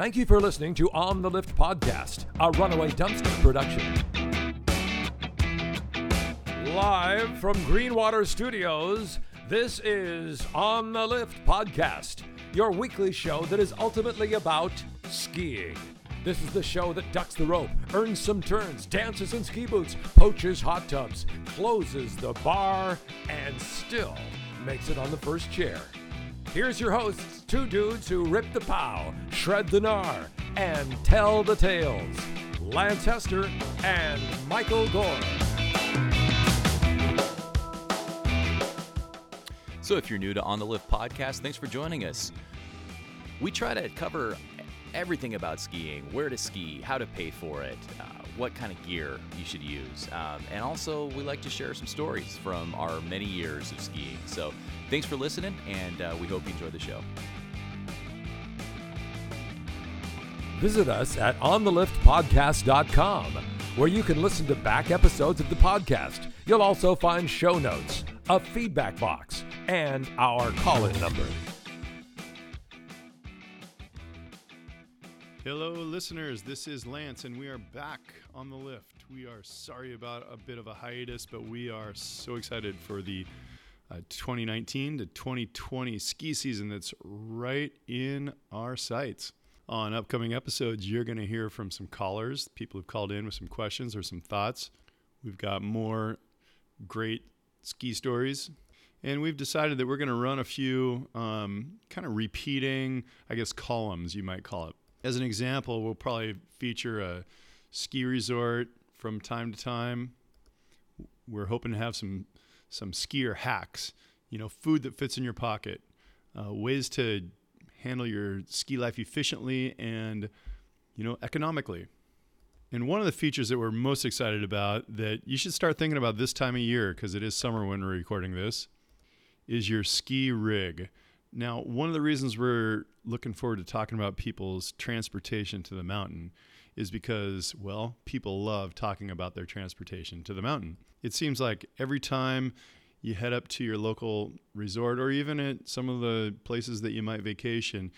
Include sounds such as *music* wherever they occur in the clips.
Thank you for listening to On the Lift Podcast, a Runaway Dumpster production. Live from Greenwater Studios, this is On the Lift Podcast, your weekly show that is ultimately about skiing. This is the show that ducks the rope, earns some turns, dances in ski boots, poaches hot tubs, closes the bar, and still makes it on the first chair. Here's your hosts, two dudes who rip the pow, shred the gnar, and tell the tales Lance Hester and Michael Gore. So, if you're new to On the Lift podcast, thanks for joining us. We try to cover everything about skiing where to ski, how to pay for it, uh, what kind of gear you should use. Um, and also, we like to share some stories from our many years of skiing. So, thanks for listening, and uh, we hope you enjoy the show. Visit us at ontheliftpodcast.com, where you can listen to back episodes of the podcast. You'll also find show notes, a feedback box, and our call in number. Hello, listeners. This is Lance, and we are back on the lift. We are sorry about a bit of a hiatus, but we are so excited for the uh, 2019 to 2020 ski season that's right in our sights. On upcoming episodes, you're going to hear from some callers, people who've called in with some questions or some thoughts. We've got more great ski stories. And we've decided that we're going to run a few um, kind of repeating, I guess, columns, you might call it. As an example, we'll probably feature a ski resort from time to time. We're hoping to have some some skier hacks, you know, food that fits in your pocket, uh, ways to handle your ski life efficiently and you know economically. And one of the features that we're most excited about that you should start thinking about this time of year because it is summer when we're recording this is your ski rig. Now, one of the reasons we're looking forward to talking about people's transportation to the mountain is because, well, people love talking about their transportation to the mountain. It seems like every time you head up to your local resort or even at some of the places that you might vacation,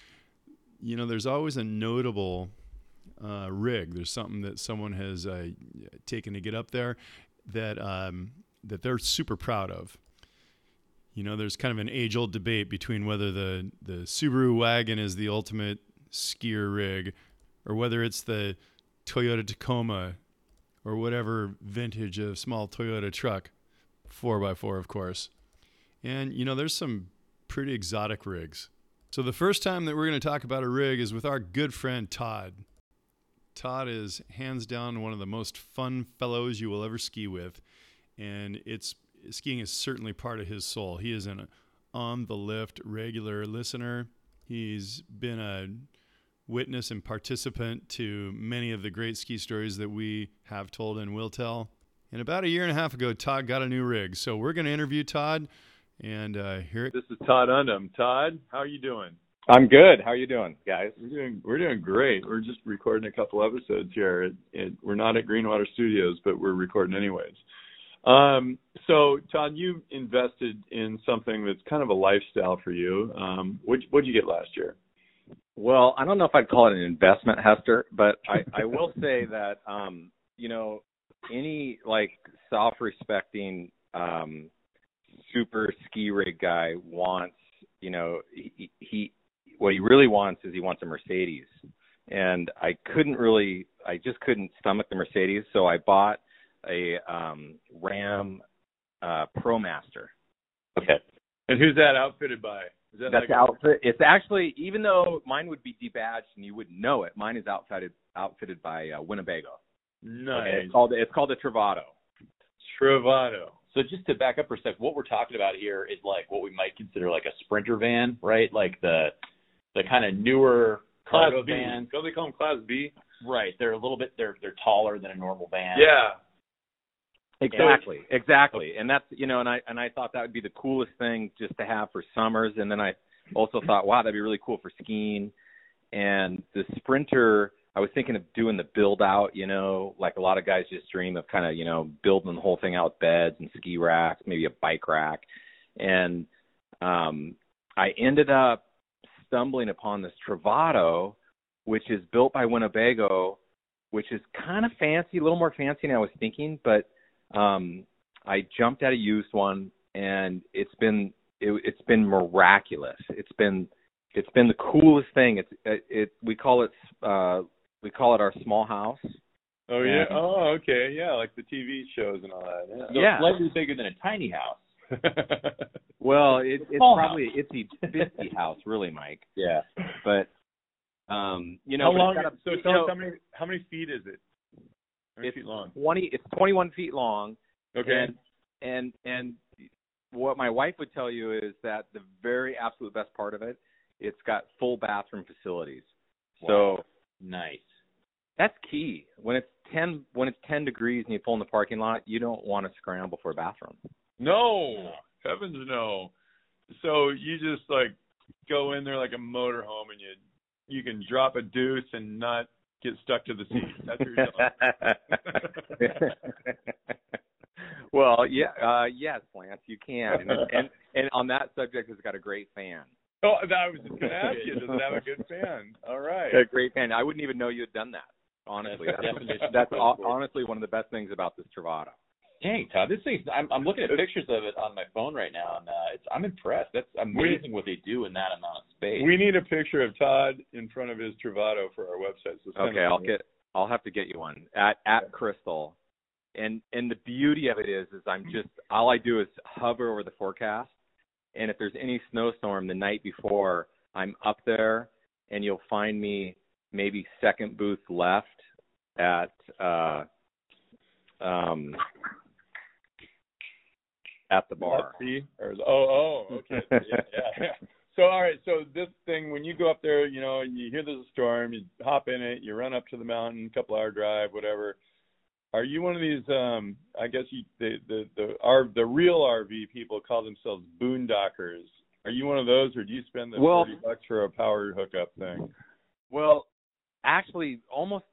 you know, there's always a notable uh, rig. There's something that someone has uh, taken to get up there that um, that they're super proud of. You know, there's kind of an age-old debate between whether the the Subaru wagon is the ultimate skier rig, or whether it's the Toyota Tacoma, or whatever vintage of small Toyota truck, four x four, of course. And you know, there's some pretty exotic rigs. So the first time that we're going to talk about a rig is with our good friend Tod. Tod is hands down one of the most fun fellows you will ever ski with, and it's skiing is certainly part of his soul. He is an on the lift regular listener. He's been a witness and participant to many of the great ski stories that we have told and will tell. And about a year and a half ago, Tod got a new rig. So we're going to interview Tod and uh, hear it. This is Tod Undum. Tod, how are you doing? I'm good. How are you doing, guys? We're doing we're doing great. We're just recording a couple episodes here. It, it, we're not at Greenwater Studios, but we're recording anyways. Um, so, Tod, you invested in something that's kind of a lifestyle for you. Um, what what'd you get last year? Well, I don't know if I'd call it an investment, Hester, but I, *laughs* I will say that um, you know any like self-respecting um, super ski rig guy wants you know he, he what he really wants is he wants a Mercedes, and I couldn't really I just couldn't stomach the Mercedes, so I bought a um, Ram uh, ProMaster. Okay. And who's that outfitted by? Is that That's like outfit. It's actually even though mine would be debadged and you wouldn't know it, mine is outfitted outfitted by uh, Winnebago. nice Okay, it's called it's called a Travato. Travato? So, just to back up for a second, what we're talking about here is like what we might consider like a sprinter van, right? Like the the kind of newer Class cargo B. vans. Don't they call them Class B? Right. They're a little bit they're they're taller than a normal van. Yeah. Exactly, exactly. And that's you know, and I and I thought that would be the coolest thing just to have for summers. And then I also thought, wow, that'd be really cool for skiing. And the Sprinter, I was thinking of doing the build out. You know, like a lot of guys just dream of kind of you know building the whole thing out, with beds and ski racks, maybe a bike rack. And um, I ended up stumbling upon this Travato which is built by Winnebago, which is kind of fancy, a little more fancy than I was thinking. But um, I jumped at a used one, and it's been it, it's been miraculous. It's been it's been the coolest thing. It's it, it we call it uh, we call it our small house. Oh yeah. Yeah. Oh okay. Yeah, like the TV shows and all that. So Yeah. slightly bigger than a tiny house. *laughs* Well, it, it's probably it's the fifty *laughs* house, really, Mike. Yeah. But um, you know, how long? got a- so tell know, us how many how many feet is it? It's feet long? twenty. It's twenty one feet long. Okay. And and and what my wife would tell you is that the very absolute best part of it, it's got full bathroom facilities. So Nice. that's key. When it's ten when it's ten degrees and you pull in the parking lot, you don't want to scramble for a bathroom. No, heavens no. So you just like go in there like a motorhome and you you can drop a deuce and not get stuck to the seat. That's telling me. *laughs* well, yeah, uh yes, Lance, you can. And, and and on that subject it's got a great fan. Oh, I was just gonna ask you, does it have a good fan? All right. A great fan. I wouldn't even know you had done that. Honestly, That's that's, that's good ho- sport. honestly one of the best things about this Travato. Dang, Tod, this thing's. I'm, I'm looking at pictures of it on my phone right now, and uh, it's. I'm impressed. That's amazing what they do in that amount of space. We need a picture of Tod in front of his Travato for our website. So Okay, I'll get. I'll have to get you one at at Crystal, and and the beauty of it is, is I'm just all I do is hover over the forecast, and if there's any snowstorm the night before, I'm up there, and you'll find me maybe second booth left at uh um at the bar. Let's. Or is, oh, oh, okay. *laughs* yeah, yeah. *laughs* So all right, so this thing when you go up there, you know, and you hear there's a storm, you hop in it, you run up to the mountain, couple hour drive, whatever. Are you one of these? um I guess you the the the our the real RV people call themselves boondockers. Are you one of those, or do you spend the Well- forty bucks for a power hookup thing? Well, actually, almost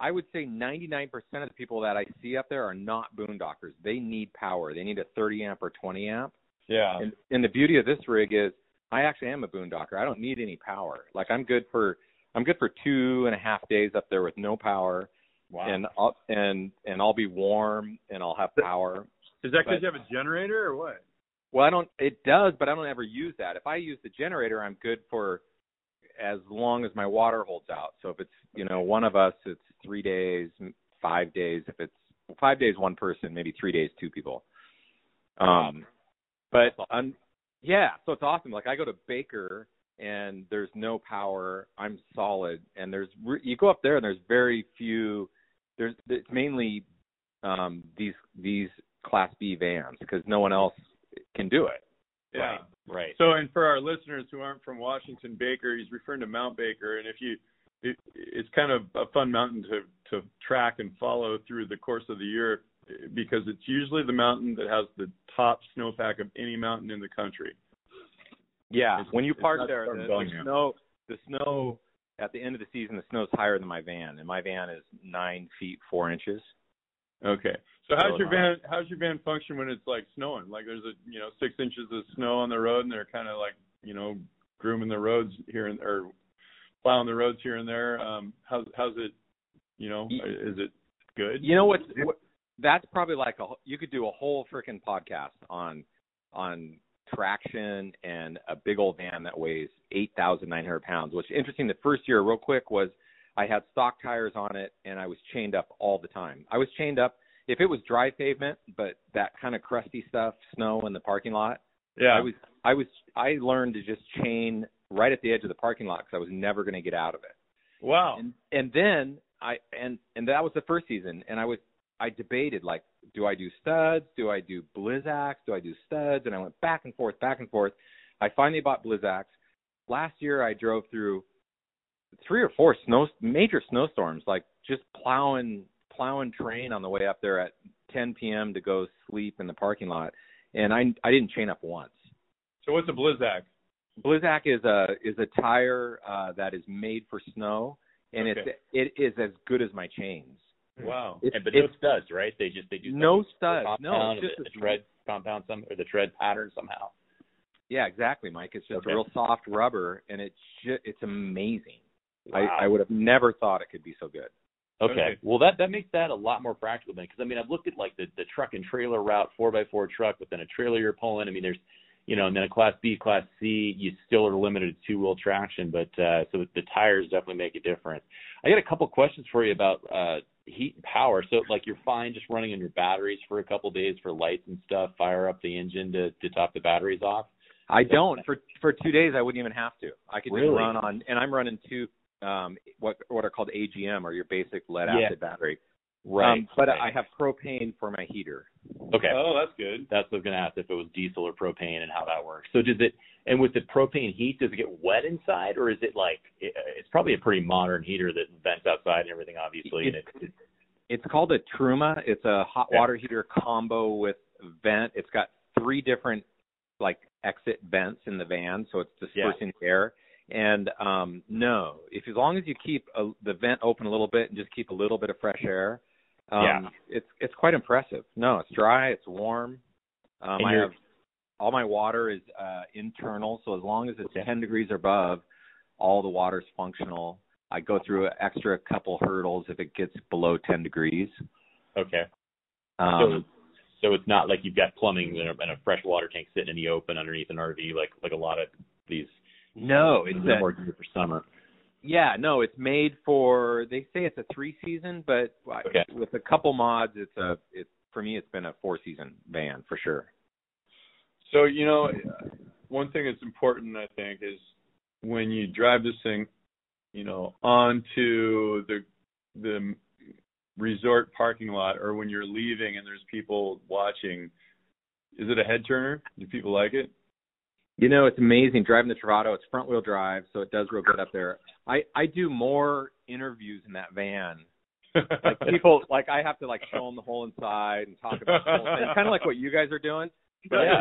I would say 99% of the people that I see up there are not boondockers. They need power. They need a 30 amp or 20 amp. Yeah. And, and the beauty of this rig is I actually am a boondocker. I don't need any power. Like I'm good for I'm good for two and a half days up there with no power, wow. and I'll, and and I'll be warm and I'll have power. Is that because you have a generator or what? Well, I don't. It does, but I don't ever use that. If I use the generator, I'm good for as long as my water holds out. So if it's you know one of us, it's three days, five days. If it's five days, one person, maybe three days, two people. Um, but um, yeah, so it's awesome. Like I go to Baker and there's no power. I'm solid, and there's re- you go up there and there's very few. There's it's mainly um these these Class B vans because no one else can do it. Yeah. right. So, and for our listeners who aren't from Washington, Baker, he's referring to Mount Baker, and if you, it, it's kind of a fun mountain to to track and follow through the course of the year because it's usually the mountain that has the top snowpack of any mountain in the country. Yeah, It's- when you park there, the, the snow, the snow at the end of the season, the snow's higher than my van, and my van is nine feet four inches. Okay. So how's your van? How's your van function when it's like snowing? Like there's a you know six inches of snow on the road, and they're kind of like you know grooming the roads here and or plowing the roads here and there. Um, how's how's it? You know, is it good? You know what's what, that's probably like a you could do a whole freaking podcast on on traction and a big old van that weighs eight thousand nine hundred pounds. Which interesting. The first year, real quick, was I had stock tires on it and I was chained up all the time. I was chained up if it was dry pavement, but that kind of crusty stuff, snow in the parking lot. Yeah. I was I was I learned to just chain right at the edge of the parking lot because I was never going to get out of it. Wow. And and then I and and that was the first season, and I was I debated like, do I do studs? Do I do Blizzaks? Do I do studs? And I went back and forth, back and forth. I finally bought Blizzaks. Last year, I drove through three or four snow major snowstorms, like just plowing plowing train on the way up there at 10 p.m. to go sleep in the parking lot, and I I didn't chain up once. So what's a Blizzak? Blizzak is a is a tire uh, that is made for snow, and Okay. it's it is as good as my chains. Wow. It's, and, but it's no studs, right? They just they do no studs. No, it's just the, a- the tread compound some or the tread pattern somehow. yeah, exactly, Mike. It's just Okay. a real soft rubber, and it's ju- it's amazing. Wow. I, I would have never thought it could be so good. Okay. Well, that that makes that a lot more practical then, because I mean, I've looked at like the the truck and trailer route, four by four truck, but then a trailer you're pulling. I mean, there's, you know, and then a class B, class C, you still are limited to two wheel traction, but uh, so the tires definitely make a difference. I got a couple questions for you about uh, heat and power. So like you're fine just running on your batteries for a couple days for lights and stuff. Fire up the engine to to top the batteries off. I don't for for two days. I wouldn't even have to. I could Really? just run on, and I'm running two um what what are called AGM or your basic lead Yeah. acid battery. Right. Um, but right. I have propane for my heater. okay. Oh, that's good. That's what I was going to ask if it was diesel or propane and how that works. So does it, and with the propane heat, does it get wet inside or is it like, it, it's probably a pretty modern heater that vents outside and everything, obviously. And it, it, It's called a Truma. It's a hot Yeah. water heater combo with vent. It's got three different like exit vents in the van, so it's dispersing the air. And um no, if as long as you keep a, the vent open a little bit and just keep a little bit of fresh air, um, Yeah. it's it's quite impressive. No, it's dry, it's warm. Um, I have all my water is uh, internal, so as long as it's 10 degrees or above, all the water's functional. I go through an extra couple hurdles if it gets below 10 degrees. okay. Um, so, so it's not like you've got plumbing and a, and a fresh water tank sitting in the open underneath an RV, like, like a lot of these, no, it's a, more geared for summer. yeah, no, it's made for. They say it's a three season, but Okay. with a couple mods, it's a. It for me, it's been a four season van for sure. So you know, one thing that's important, I think, is when you drive this thing, you know, onto the the resort parking lot, or when you're leaving and there's people watching. Is it a head turner? Do people like it? You know, it's amazing driving the Travato. It's front wheel drive, so it does real good up there. I I do more interviews in that van. Like *laughs* people, like I have to like show them the whole inside and talk about the whole thing, kind of like what you guys are doing. *laughs* But Yeah.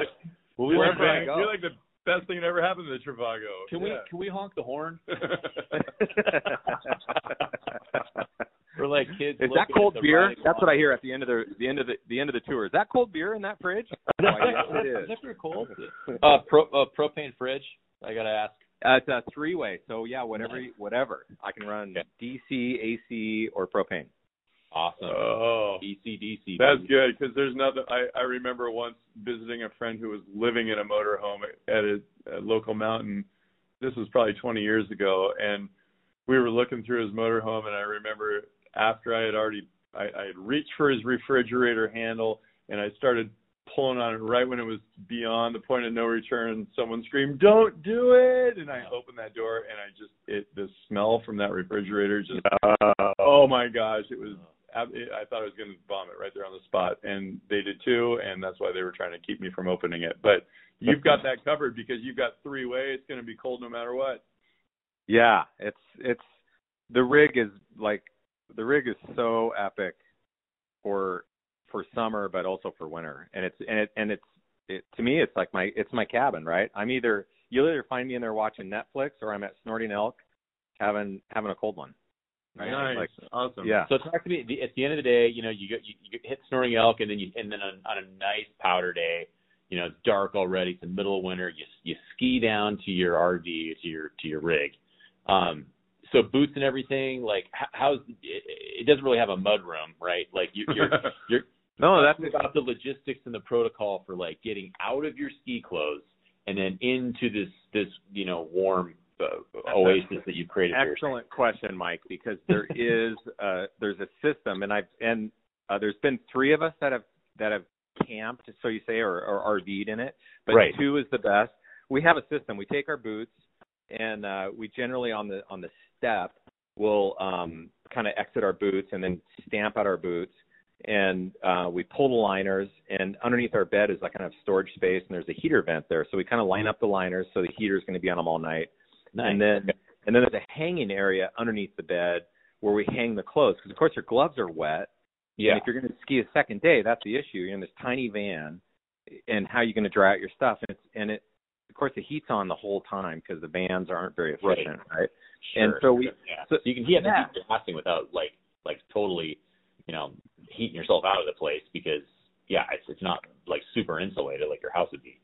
Well, we Wherever like I go. You're like the best thing that ever happened to the Trivago. Can we, can we honk the horn? *laughs* We're like *laughs* kids. Is looking that at cold the beer? riding That's what I hear at the end of the the end of the the end of the tour. Is that cold beer in that fridge? *laughs* Oh, yes, it is. Is that pretty cold? *laughs* uh, pro, uh, propane fridge. I gotta ask. Uh, it's a three way, so yeah, whatever whatever. I can run Okay. DC, AC, or propane. Awesome. Oh. DC DC. That's good because there's nothing. I I remember once visiting a friend who was living in a motorhome at a, a local mountain. This was probably 20 years ago, and we were looking through his motorhome, and I remember after I had already I, I had reached for his refrigerator handle, and I started pulling on it right when it was beyond the point of no return. Someone screamed, "Don't do it!" And I opened that door, and I just it the smell from that refrigerator just oh my gosh, it was I thought I was going to vomit right there on the spot, and they did too, and that's why they were trying to keep me from opening it. But you've got that covered because you've got three way. It's going to be cold no matter what. Yeah, it's it's the rig is like the rig is so epic for for summer, but also for winter, and it's and it and it's it to me it's like my it's my cabin, right? I'm either you'll either find me in there watching Netflix or I'm at Snorting Elk having having a cold one. Right? Nice, Like, awesome. yeah. So talk to me. At the end of the day, you know, you get you, you hit snorting elk, and then you and then on, on a nice powder day, you know, it's dark already. It's the middle of winter. You you ski down to your RV to your to your rig. Um, so boots and everything. Like how's it, it doesn't really have a mud room, right? Like you, you're *laughs* you're No, that's about the logistics and the protocol for like getting out of your ski clothes and then into this this you know warm uh, oasis that you've created excellent question, Mike, because there *laughs* is uh there's a system and I've and uh, there's been three of us that have that have camped, so you say, or, or RV'd in it, but Right. two is the best. We have a system. We take our boots and uh we generally on the on the step will um kind of exit our boots and then stamp out our boots and uh we pull the liners and underneath our bed is like kind of storage space and there's a heater vent there so we kind of line up the liners so the heater's going to be on them all night Nice. and then and then there's a hanging area underneath the bed where we hang the clothes because of course your gloves are wet. yeah. And if you're going to ski a second day, that's the issue. You're in this tiny van, and how are you going to dry out your stuff? And it's and it of course the heat's on the whole time because the bands aren't very efficient, right? Sure, and so we- yeah. so- So, you can heat yeah. the blasting without like like totally, you know, heating yourself out of the place because yeah, it's it's not like super insulated like your house would be.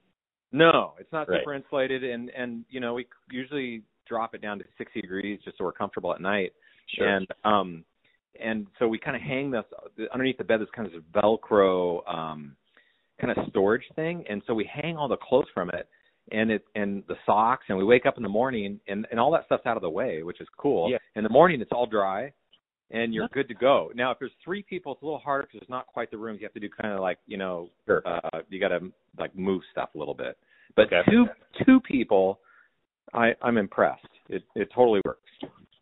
No, it's not Right. super insulated, and and you know we usually drop it down to 60 degrees just so we're comfortable at night. Sure. And um, and so we kind of hang this underneath the bed. This kind of Velcro um, kind of storage thing, and so we hang all the clothes from it and it and the socks and we wake up in the morning and and all that stuff's out of the way which is cool Yeah. in the morning it's all dry and you're good to go now if there's three people it's a little harder because there's not quite the rooms you have to do kind of like you know Sure. uh you got to like move stuff a little bit but Okay. two two people i i'm impressed it it totally works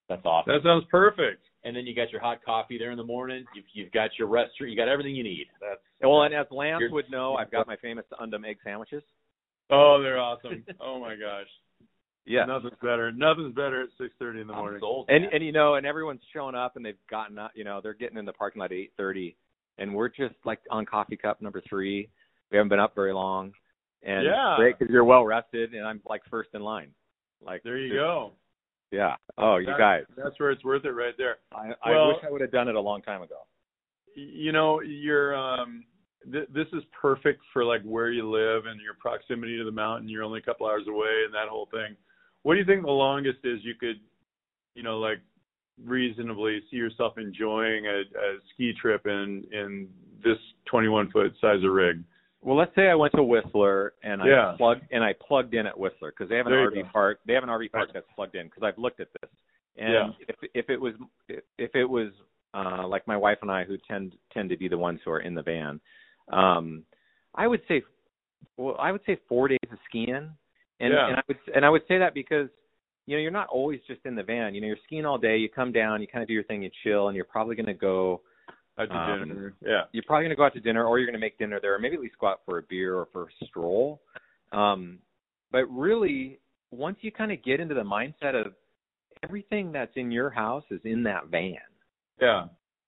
That's awesome. That sounds perfect. and then you got your hot coffee there in the morning. You've you've got your restaurant. You got everything you need. That's well and as lance would know i've got my famous undum egg sandwiches Oh, they're awesome. *laughs* Oh my gosh. yeah Nothing's better. Nothing's better at six thirty in the morning. sold. and and you know and everyone's showing up and they've gotten up you know they're getting in the parking lot at eight thirty and we're just like on coffee cup number three we haven't been up very long and Yeah. it's great because you're well rested and i'm like first in line like There you just- go. yeah oh you That- guys That's where it's worth it right there. i i Well- wish i would have done it a long time ago you know you're um th- this is perfect for like where you live and your proximity to the mountain you're only a couple hours away and that whole thing. What do you think the longest is you could you know like reasonably see yourself enjoying a, a ski trip in in this 21 foot size of rig? Well let's say i went to whistler and i Yeah. plugged and i plugged in at whistler because they have an There rv park they have an rv park that's plugged in because i've looked at this. And Yeah. if if it was if it was uh like my wife and I who tend tend to be the ones who are in the van um I would say well I would say 4 days of skiing. And Yeah. and I would and I would say that because you know you're not always just in the van. You know you're skiing all day you come down you kind of do your thing you chill and you're probably going to go out to Um, dinner. Yeah. you're probably going to go out to dinner or you're going to make dinner there or maybe at least go out for a beer or for a stroll. Um but really once you kind of get into the mindset of everything that's in your house is in that van. Yeah.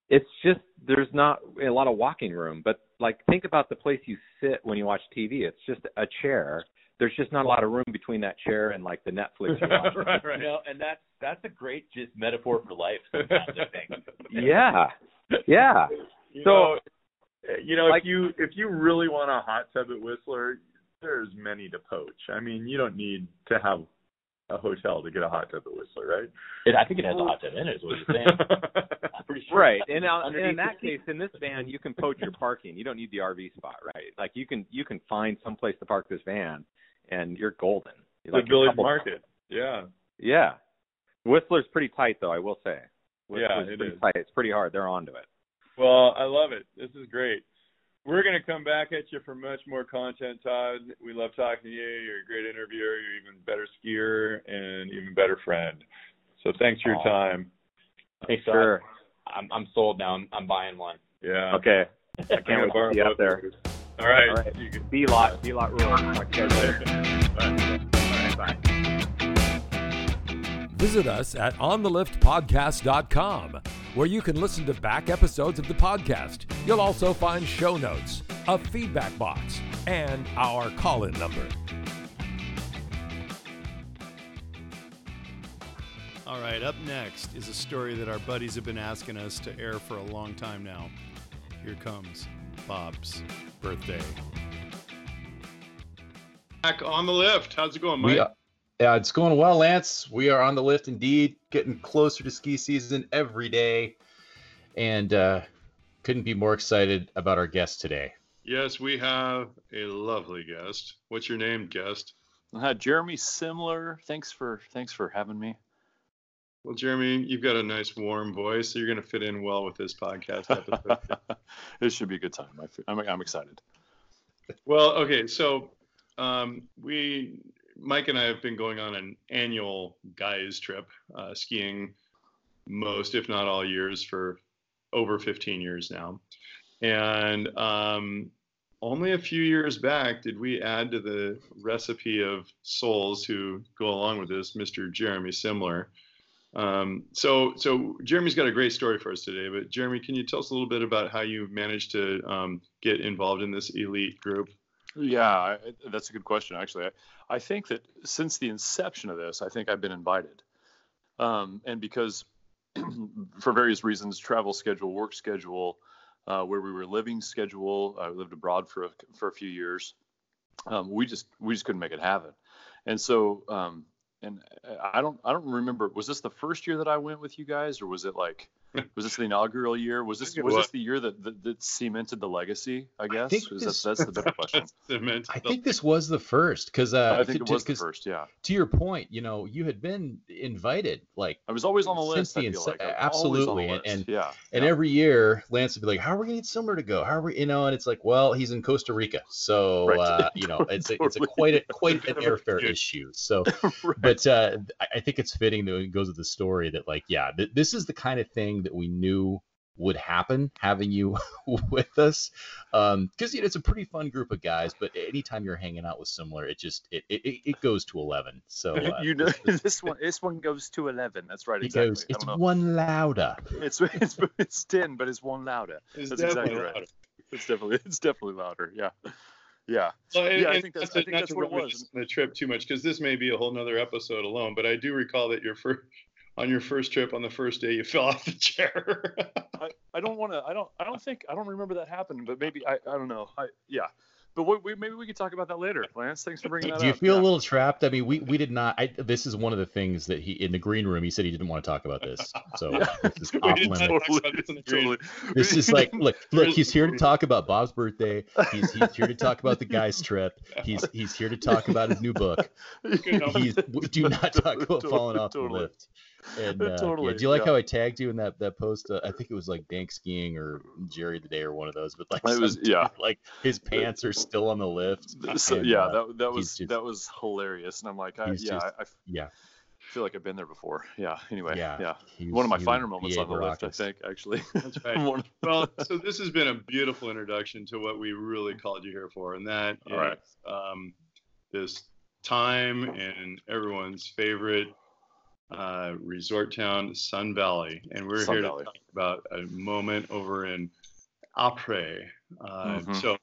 It's just there's not a lot of walking room but like think about the place you sit when you watch tv it's just a chair there's just not a lot of room between that chair and like the netflix you watch *laughs* right right You know, and that's that's a great just metaphor for life. Sometimes I think. *laughs* yeah yeah You So- know, you know, like- if you if you really want a hot tub at Whistler, there's many to poach. I mean, you don't need to have a hotel to get a hot tub at Whistler, right? It, I think it has a hot tub in it. Is what you're saying. *laughs* I'm pretty sure. Right, and, uh, and in that case, in this van, you can poach your parking. You don't need the RV spot, right? Like you can you can find some place to park this van, and you're golden. the Like a village couple- market. Yeah. Yeah, Whistler's pretty tight though. I will say. Yeah, Whistler's it pretty is. tight. It's pretty hard. They're onto it. Well, I love it. This is great. We're going to come back at you for much more content, Tod. We love talking to you. You're a great interviewer. You're even better skier and even better friend. So thanks for your Aw. time. Thanks, Tod. Sure. I'm I'm sold now. I'm, I'm buying one. Yeah. Okay. *laughs* I I'm can't gonna wait to borrow see you both up there. of yours. All right. All right. You can- B lot. B lot rules. Talk to you guys later. Bye. All right. Bye. Visit us at ontheliftpodcast.com, where you can listen to back episodes of the podcast. You'll also find show notes, a feedback box, and our call in number. All right, up next is a story that our buddies have been asking us to air for a long time now. Here comes Bob's birthday. Back on the lift. How's it going, Mike? We are, yeah, it's going well, Lance. We are on the lift indeed, getting closer to ski season every day, and uh, couldn't be more excited about our guest today. yes, we have a lovely guest. What's your name, guest? Uh, Jeremy Simler, thanks for thanks for having me. Well, Jeremy, you've got a nice warm voice, so you're going to fit in well with this podcast episode. *laughs* this should be a good time. I fe- I'm, I'm excited. Well, okay, so um, we, Mike and I have been going on an annual guys trip, uh, skiing most, if not all years, for over 15 years now. And um, only a few years back did we add to the recipe of souls who go along with this, Mr. Jeremy Simler. Um, so, so Jeremy's got a great story for us today. But Jeremy, can you tell us a little bit about how you managed to um, get involved in this elite group? Yeah, I, that's a good question. Actually, I, I think that since the inception of this, I think I've been invited, um, and because *clears throat* for various reasons, travel schedule, work schedule, uh, where we were living schedule, I lived abroad for a, for a few years. Um, we just we just couldn't make it happen, and so um, and I don't I don't remember. Was this the first year that I went with you guys, or was it like *laughs* was this the inaugural year? Was this was, was, this the year that, that, that cemented the legacy? I guess I think this, that, that's the better *laughs* question. I think this was the first because uh, I think to, it was the first. Yeah. To your point, you know, you had been invited. Like I was always on the list. The ins- like. absolutely, the and yeah, and yeah. every year Lance would be like, "How are we gonna get somewhere to go? How are we?" You know, and it's like, well, he's in Costa Rica, so right. uh, you know, it's a, it's a *laughs* quite a quite an airfare issue. So, right. but uh, I think it's fitting that it goes with the story that like, yeah, th- this is the kind of thing that we knew would happen having you *laughs* with us. Because um, you know, it's a pretty fun group of guys but anytime you're hanging out with Simler it just it, it, it goes to 11 so *laughs* uh, you know *laughs* this one this one goes to 11 that's right it exactly. goes it's one louder. It's, it's it's 10 but it's one louder. It's that's definitely exactly right. louder. it's definitely it's definitely louder yeah. Yeah. Well, and- yeah i and think that's i think that's what it was. the trip too much because this may be a whole nother episode alone. But I do recall that your first on your first trip on the first day you *laughs* fell off the chair. I, I don't want to. I don't. I don't think. I don't remember that happening. But maybe. I. I don't know. I. Yeah. But we, we, maybe we could talk about that later, Lance. Thanks for bringing that up. do you up. feel yeah. a little trapped i mean we we did not I, this is one of the things that he in the green room he said he didn't want to talk about this so Yeah. this is *laughs* off limits. talk this in the green. totally. This is like, look, *laughs* look. He's here to talk about Bob's birthday. He's he's here to talk about the guy's trip. He's he's here to talk about his new book. He's do not talk about falling off the lift. And *laughs* uh, yeah, Totally, do you like yeah. how I tagged you in that that post? Uh, I think it was like Dank skiing or Jerry the Day or one of those. But like, It was- some yeah. like his pants are still on the lift. *laughs* So, and, yeah, uh, that that was just- that was hilarious, and I'm like, I, yeah, just- I, I yeah, feel like I've been there before. Yeah. Anyway. Yeah, Yeah. One of my finer moments on the lift, I think, actually. That's right. *laughs* Well, so this has been a beautiful introduction to what we really called you here for, and that is All right. um, this time and everyone's favorite uh, resort town, Sun Valley, and we're Sun here Valley. to talk about a moment over in Apres. Uh, Mhm. So,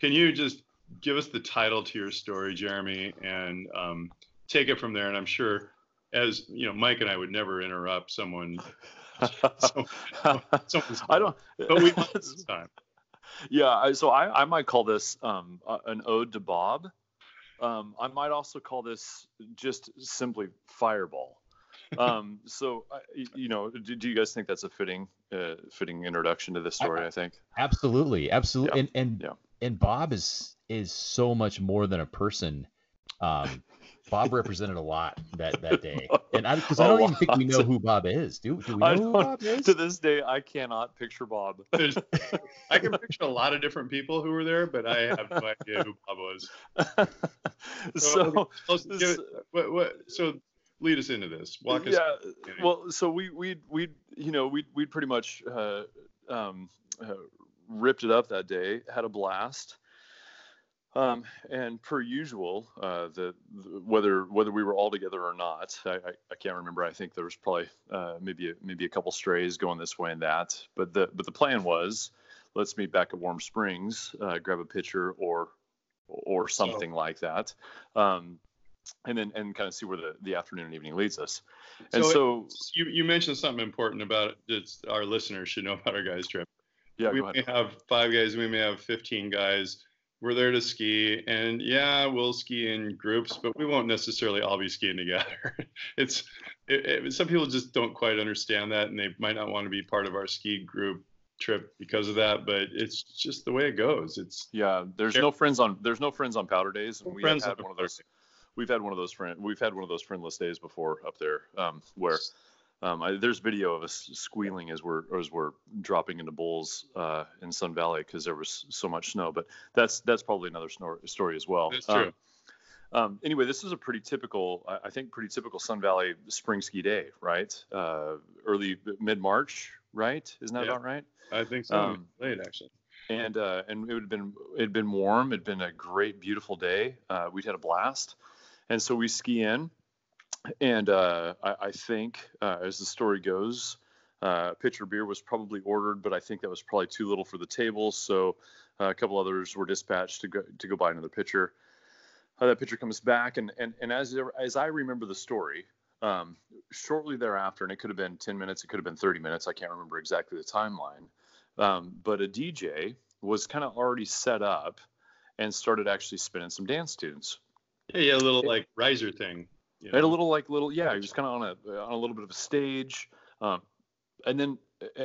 can you just give us the title to your story, Jeremy, and um, take it from there? And I'm sure, as you know, Mike and I would never interrupt someone. *laughs* someone's I don't. but we this *laughs* time. yeah. So I, I might call this um, an ode to Bob. Um, I might also call this just simply Fireball. Um, so I, you know, do, do you guys think that's a fitting, uh, fitting introduction to this story? I, think. absolutely, absolutely. Yeah, And and yeah. and Bob is is so much more than a person. Um, Bob represented a lot that that day, *laughs* and I because I don't even think we know who Bob is. Do do we know who Bob is? To this day, I cannot picture Bob. *laughs* I can picture a lot of different people who were there, but I have no idea who Bob was. *laughs* so, Let's give it- what, what, so lead us into this. Walk us. yeah through well so we we we you know we we pretty much uh, um, uh, ripped it up that day had a blast um, and per usual uh, the, the whether whether we were all together or not I, I, I can't remember I think there was probably uh, maybe a, maybe a couple strays going this way and that but the but the plan was let's meet back at Warm Springs uh, grab a pitcher or or something like that um, and then and kind of see where the, the afternoon and evening leads us and So so, you, you mentioned something important about that our listeners should know about our guys trip. yeah, we may have five guys, we may have 15 guys. We're there to ski, and yeah, we'll ski in groups, but we won't necessarily all be skiing together. *laughs* it's it, it, some people just don't quite understand that, and they might not want to be part of our ski group trip because of that. But it's just the way it goes. It's Yeah, there's no friends on there's no friends on powder days, and we had one of those. We've had one of those friend we've had one of those friendless days before up there, um, where um, I, there's video of us squealing as we're as we're dropping into bowls uh, in Sun Valley because there was so much snow. But that's that's probably another snor- story as well. That's true. Um, um, anyway, this is a pretty typical, I think, pretty typical Sun Valley spring ski day, right? Uh, early mid March, right? Isn't that Yeah. about right? I think so. Um, late actually. and uh, and it would have been it had been warm. It'd been a great, beautiful day. Uh, we'd had a blast, and so we ski in, and uh, I, I think uh, as the story goes, uh, pitcher of beer was probably ordered, but I think that was probably too little for the table. So uh, a couple others were dispatched to go to go buy another pitcher. Uh, that pitcher comes back, and and and as as I remember the story, um, shortly thereafter, and it could have been 10 minutes, it could have been 30 minutes. I can't remember exactly the timeline. Um, but a DJ was kind of already set up and started actually spinning some dance tunes. Yeah, yeah, a little like riser thing. You I had a little like little yeah, he was kind of on a on a little bit of a stage, um, and then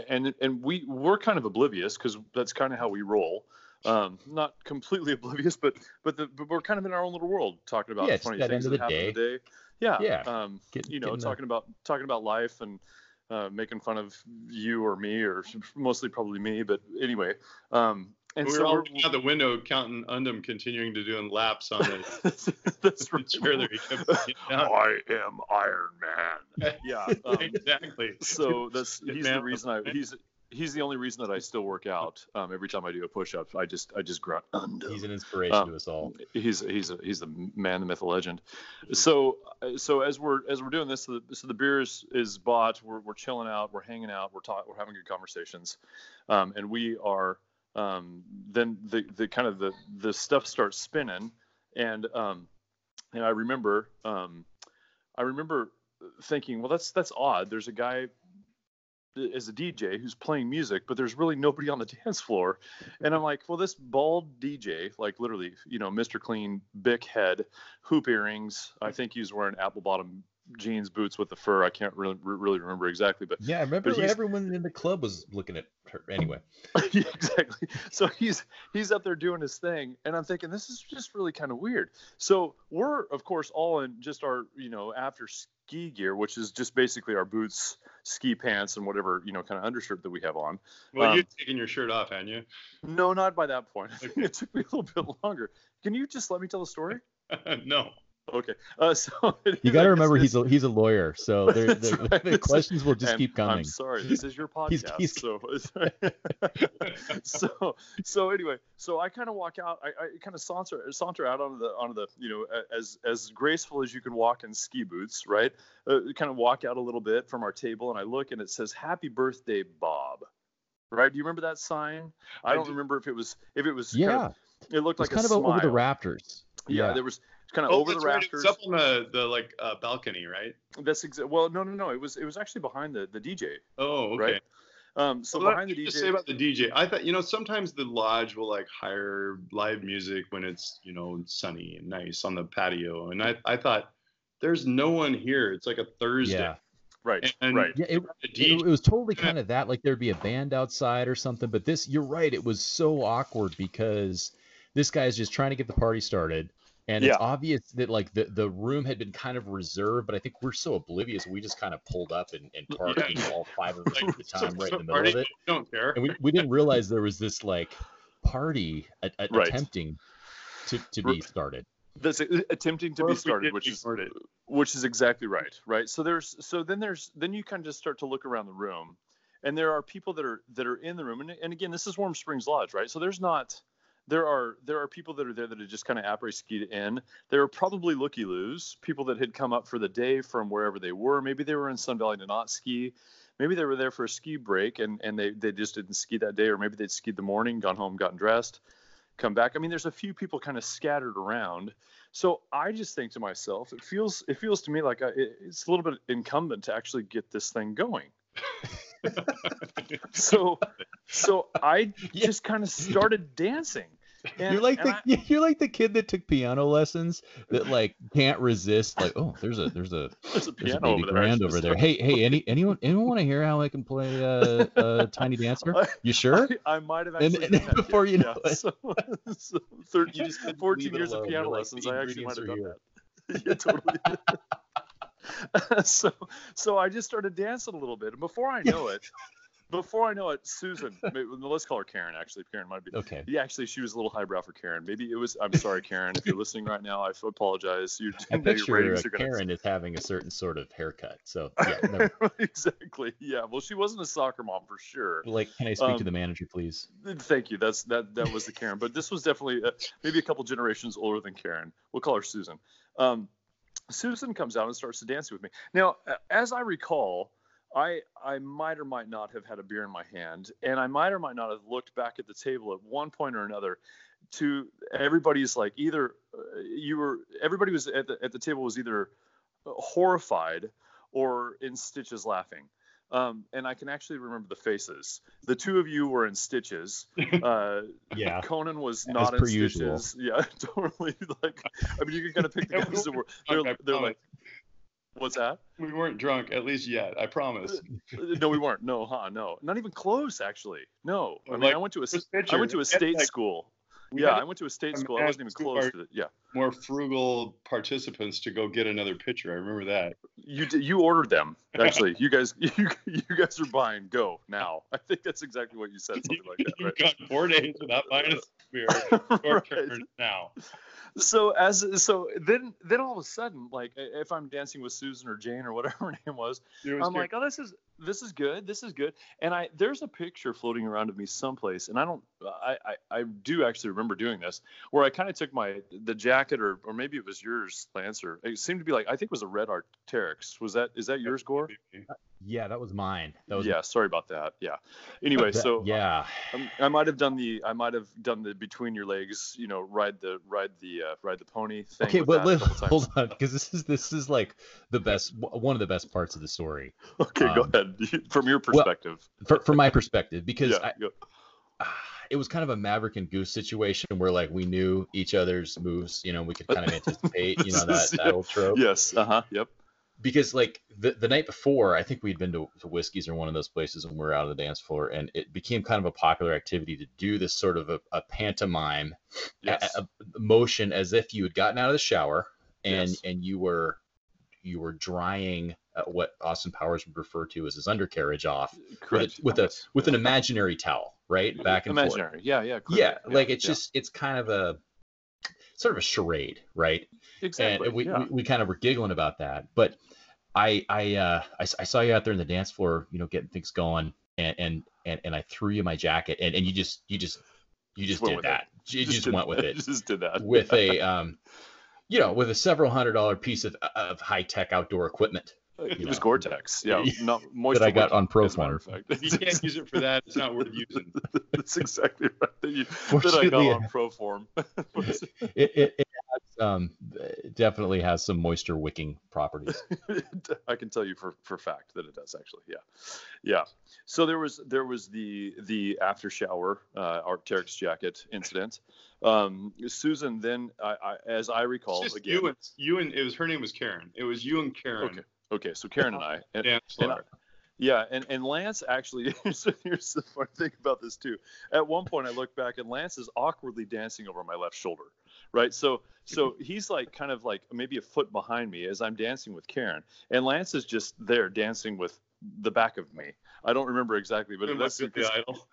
and and we we're kind of oblivious because that's kind of how we roll. Um, not completely *laughs* oblivious, but but, the, but we're kind of in our own little world talking about Yeah, it's funny that things end of that the happen in the day. Yeah, Yeah. Um, Get- you know, getting the- talking about talking about life and uh, making fun of you or me or *laughs* mostly probably me, but anyway. Um, and we so were all we're- looking out the window counting Undum continuing to doing laps on the *laughs* that's right. chair that he kept. I am Iron Man. *laughs* Yeah. Um, *laughs* exactly. so that's he's man. the reason I he's he's the only reason that I still work out. Um, every time I do a push up, I just I just grunt. Undum. He's an inspiration Um, to us all. He's he's a, he's the man, the myth, the legend. So so as we're as we're doing this, so the, so the beer is, is bought. We're, we're chilling out. We're hanging out. We're talking. We're having good conversations, um, and we are. Um, then the the kind of the the stuff starts spinning, and um, and I remember um, I remember thinking, well, that's that's odd. There's a guy as a DJ who's playing music, but there's really nobody on the *laughs* dance floor. And I'm like, well, this bald DJ, like literally, you know, Mr. Clean, big head, hoop earrings. I think he was wearing apple bottom jeans, boots with the fur. I can't really really remember exactly, but Yeah, I remember but everyone in the club was looking at her. Anyway, *laughs* yeah, exactly. So he's he's up there doing his thing, and I'm thinking this is just really kind of weird. So we're of course all in just our you know after ski gear, which is just basically our boots, ski pants, and whatever you know kind of undershirt that we have on. Well, Um, you'd taken your shirt off, hadn't you? No, not by that point. *laughs* it took me a little bit longer. Can you just let me tell the story? *laughs* no. Okay. Uh, *laughs* so you got to remember he's a *laughs* he's a lawyer, so *laughs* there- That's the, right. the questions will just And keep coming. I'm sorry, this is your podcast. He's- he's- so, so, so anyway, so I kind of walk out. I, I kind of saunter saunter out onto the onto the you know as as graceful as you can walk in ski boots, right? Uh, kind of walk out a little bit from our table, and I look, and it says "Happy Birthday, Bob." Right? Do you remember that sign? I I don't do. remember if it was if it was. yeah, Kind of, it looked like it's like kind a of over the Raptors. rafters. Yeah, there was kind of Oh, over the that's right. Rafters. was up on the, the like uh, balcony, right? That's exa- well, no, no, no. It was it was actually behind the the DJ. Oh, okay. Right. Um, so Well, behind the let me just DJ. say about the DJ. I thought you know sometimes the lodge will like hire live music when it's you know sunny and nice on the patio, and I I thought there's no one here. It's like a Thursday. Yeah, right, And- right. yeah. It, it, it was totally kind of that. Like there'd be a band outside or something. But this, you're right. It was so awkward because this guy's just trying to get the party started. And it's obvious that like the, the room had been kind of reserved, but I think we're so oblivious we just kind of pulled up and, and parked Yeah. all five of us *laughs* at the time right in the middle party, of it. Don't care. And we, we didn't realize there was this like party a, a- Right. attempting to, to be started. That's uh, attempting to Or be started, which is record it. which is exactly right, right. So there's so then there's then you kind of just start to look around the room, and there are people that are that are in the room, and, and again this is Warm Springs Lodge, right? So there's not there are there are people that are there that are just kind of après skied in. There are probably looky loos, people that had come up for the day from wherever they were. Maybe they were in Sun Valley to not ski. Maybe they were there for a ski break and, and they, they just didn't ski that day, or maybe they'd skied the morning, gone home, gotten dressed, come back. I mean, there's a few people kind of scattered around. So I just think to myself, it feels it feels to me like uh, I, it's a little bit incumbent to actually get this thing going. *laughs* so so I Yeah. just kind of started dancing. And, you're like and the I- *laughs* you're like the kid that took piano lessons that like can't resist like oh there's a there's a there's a there's a piano baby over there. grand actually, over there. Hey hey any anyone anyone want to hear how I can play uh, uh Tiny Dancer? *laughs* You sure? I, I might have actually and done before you know yeah. it- So, so 30, You just 14 years of piano like, lessons, I actually might have done here." that. yeah, totally. *laughs* so, so I just started dancing a little bit, and before I know it, *laughs* before I know it, Susan, maybe, let's call her Karen. Actually, Karen might be. Okay. Yeah, actually, she was a little highbrow for Karen. Maybe it was. I'm sorry, Karen, if you're listening right now. I apologize. You I your picture ratings are gonna Karen is having a certain sort of haircut. So *laughs* yeah, never- exactly. Yeah. Well, she wasn't a soccer mom for sure. like can I speak to Um, the manager, please? Thank you. That's that. That was the Karen, but this was definitely uh, maybe a couple generations older than Karen. We'll call her Susan. Um, Susan comes out and starts to dance with me. Now, as I recall, I I might or might not have had a beer in my hand, and I might or might not have looked back at the table at one point or another. To everybody's like either uh, you were everybody was at the at the table was either horrified or in stitches laughing. Um, and I can actually remember the faces. The two of you were in stitches. *laughs* Uh, Yeah. Conan was As not in per stitches. usual. *laughs* Yeah, *laughs* totally. Like, I mean, you can kind of pick the guys that were. They're, I they're like, What's that? We weren't drunk, at least yet. I promise. no, we weren't. No, huh? No, not even close. Actually, no. I mean, Like, I went to a I went to a state school. We Yeah, I went to a state school. I wasn't even close to it. Yeah, More frugal participants to go get another picture. I remember that. you did, you ordered them. Actually, you guys *laughs* you you guys are buying. Go now. I think that's exactly what you said. Something like that. You've got four days without buying a beer. *laughs* Your Right. now. so as so then then all of a sudden like if i'm dancing with susan or jane or whatever *laughs* her name was was i'm like oh this is this is good this is good. And i there's a picture floating around of me someplace and i don't i i, I do actually remember doing this where i kind of took my the jacket or or maybe it was yours lance or it seemed to be like i think it was a red arcteryx. Was that is that yours gore Yeah, that was mine. That was yeah sorry about that yeah anyway that- so yeah. um, I might have done the I might have done the between your legs, you know, ride the ride the uh, ride the pony thing. Okay, but let, hold on, because this is this is like the best one of the best parts of the story Okay, go um, ahead. *laughs* From your perspective. for, from my perspective because yeah. I, go- ah, it was kind of a Maverick and Goose situation where like we knew each other's moves, you know, we could kind of *laughs* anticipate, you know, *laughs* that, is- that old trope. yes. Uh huh. Yep. Because like the, the night before, I think we'd been to, to Whiskey's or one of those places when we are out on the dance floor, and it became kind of a popular activity to do this sort of a, a pantomime Yes. a, a motion as if you had gotten out of the shower and Yes. and you were you were drying uh, what Austin Powers would refer to as his undercarriage off with a, with a with an imaginary towel, right? *laughs* Back and forth. imaginary. Yeah. Yeah. clearly. Yeah, like it's yeah. just it's kind of a sort of a charade, right? exactly. And we, yeah. we we kind of were giggling about that, but I I uh I, s- I saw you out there in the dance floor, you know, getting things going, and and and, and I threw you my jacket, and, and you just you just you just, went did with it. that. You just, did- went with it *laughs* Just did that. with a *laughs* um you know with a several hundred dollar piece of of high tech outdoor equipment It you was. Gore-Tex. Yeah. *laughs* Not moisture. that I got on as a matter of fact. If you can't use it for that, it's not worth using. That's exactly right. That, you, that I got it- on Proform. it, it, it has, um definitely has some moisture wicking properties *laughs* I can tell you for for fact that it does actually. Yeah, yeah. So there was there was the the after shower uh, Arcteryx jacket incident. Um, Susan then, I, I, as I recall, again. you and you and it was her name was Karen. It was you and Karen. okay, okay. So Karen and I, *laughs* and, Dance and floor. yeah, and, and Lance actually, *laughs* so here's the funny thing about this too. At one point, I look back and Lance is awkwardly dancing over my left shoulder, right? So, so he's like kind of like maybe a foot behind me as I'm dancing with Karen, and Lance is just there dancing with the back of me. I don't remember exactly, but It that's the idol.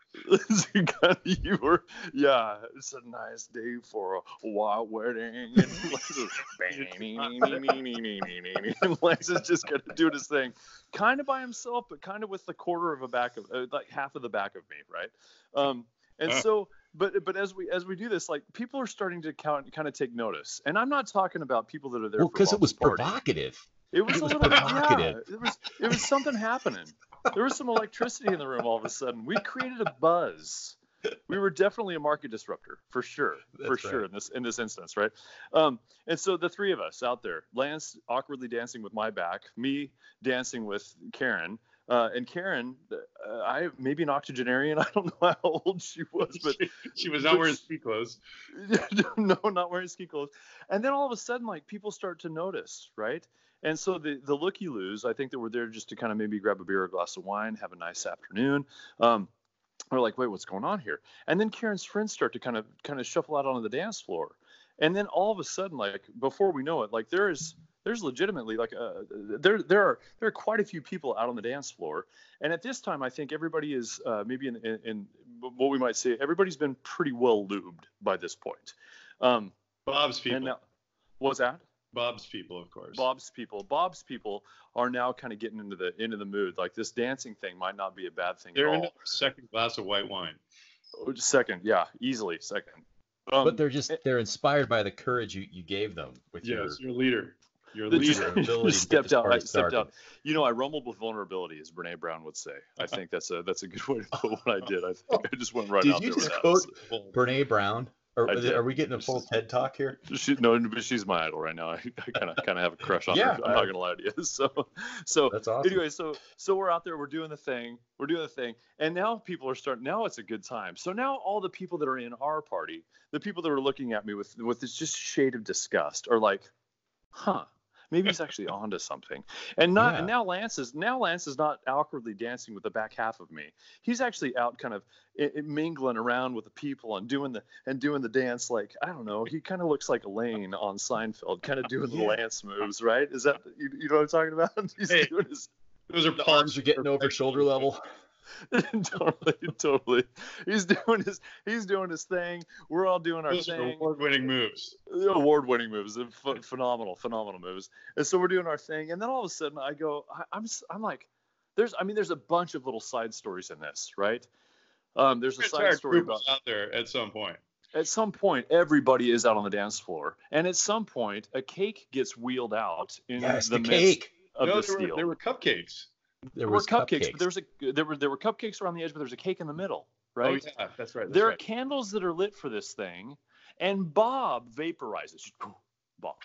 *laughs* you were, yeah. It's a nice day for a wild wedding. And *laughs* and *laughs* Lance is just gonna do his thing, kind of by himself, but kind of with the quarter of a back of, uh, like half of the back of me, right? Um, and Uh. so, but but as we as we do this, like people are starting to count, kind of take notice, and I'm not talking about people that are there well because it was party. provocative It was It a was little bit, yeah. provocative. It was it was something happening. There was some electricity in the room all of a sudden. We created a buzz. We were definitely a market disruptor for sure, for That's sure in this in this instance, right? Um, and so the three of us out there, Lance awkwardly dancing with my back, me dancing with Karen, uh, and Karen, uh, I maybe an octogenarian. *laughs* I don't know how old she was, but she, she was not wearing ski clothes. *laughs* no, not wearing ski clothes. And then all of a sudden, like people start to notice, right? And so the the looky loos, I think that we're there just to kind of maybe grab a beer, or a glass of wine, have a nice afternoon. Um, we're like, wait, what's going on here? And then Karen's friends start to kind of kind of shuffle out onto the dance floor, and then all of a sudden, like before we know it, like there is there's legitimately like uh, there there are there are quite a few people out on the dance floor, and at this time, I think everybody is uh, maybe in, in, in what we might say everybody's been pretty well lubed by this point. Um, Bob's people. and now, what's that? Bob's people, of course. Bob's people. Bob's people are now kind of getting into the into the mood. Like this dancing thing might not be a bad thing They're at in all. second glass of white wine. Oh, Second, yeah, easily second. Um, but they're just they're inspired by the courage you, you gave them with Yes, your you're leader. You're a the- leader. your ability stepped out. I stepped started. out. You know, I rumbled with vulnerability, as Brene Brown would say. I think that's a that's a good way to put what I did. I think I just went right Did out you just with quote Brene Brown? Or I is it- did. are we getting a full TED talk here? She, no, but she's my idol right now. I kind of kind of have a crush on Yeah, her. I'm I- not gonna lie to you. *laughs* So, so That's awesome. anyway, so so we're out there, we're doing the thing, we're doing the thing, and now people are starting. Now it's a good time. So now all the people that are in our party, the people that are looking at me with with this just shade of disgust, are like, huh. Maybe he's actually onto something. And not Yeah. and now Lance is now Lance is not awkwardly dancing with the back half of me. He's actually out kind of i- i- mingling around with the people and doing the and doing the dance like I don't know. He kind of looks like Elaine on Seinfeld, kind of doing the Lance moves, right? Is that you, you know what I'm talking about? *laughs* He's Hey. doing his Those are palms are getting over shoulder level. *laughs* totally, totally. He's doing his he's doing his thing. We're all doing our Those thing. award-winning moves. award-winning moves, and ph- phenomenal, phenomenal moves. And so we're doing our thing, and then all of a sudden I go, I, I'm, s- I'm like, there's, I mean, there's a bunch of little side stories in this, right? Um, there's a side story about out there at some point. at some point everybody is out on the dance floor, and at some point a cake gets wheeled out in Yes, the, the midst cake. of no, the there were, steel. there were cupcakes. There There were was cupcakes, but there was a there were there were cupcakes around the edge, but there's a cake in the middle, right? Oh yeah, that's right. That's there are candles that are lit for this thing, and Bob vaporizes. *laughs* Bob.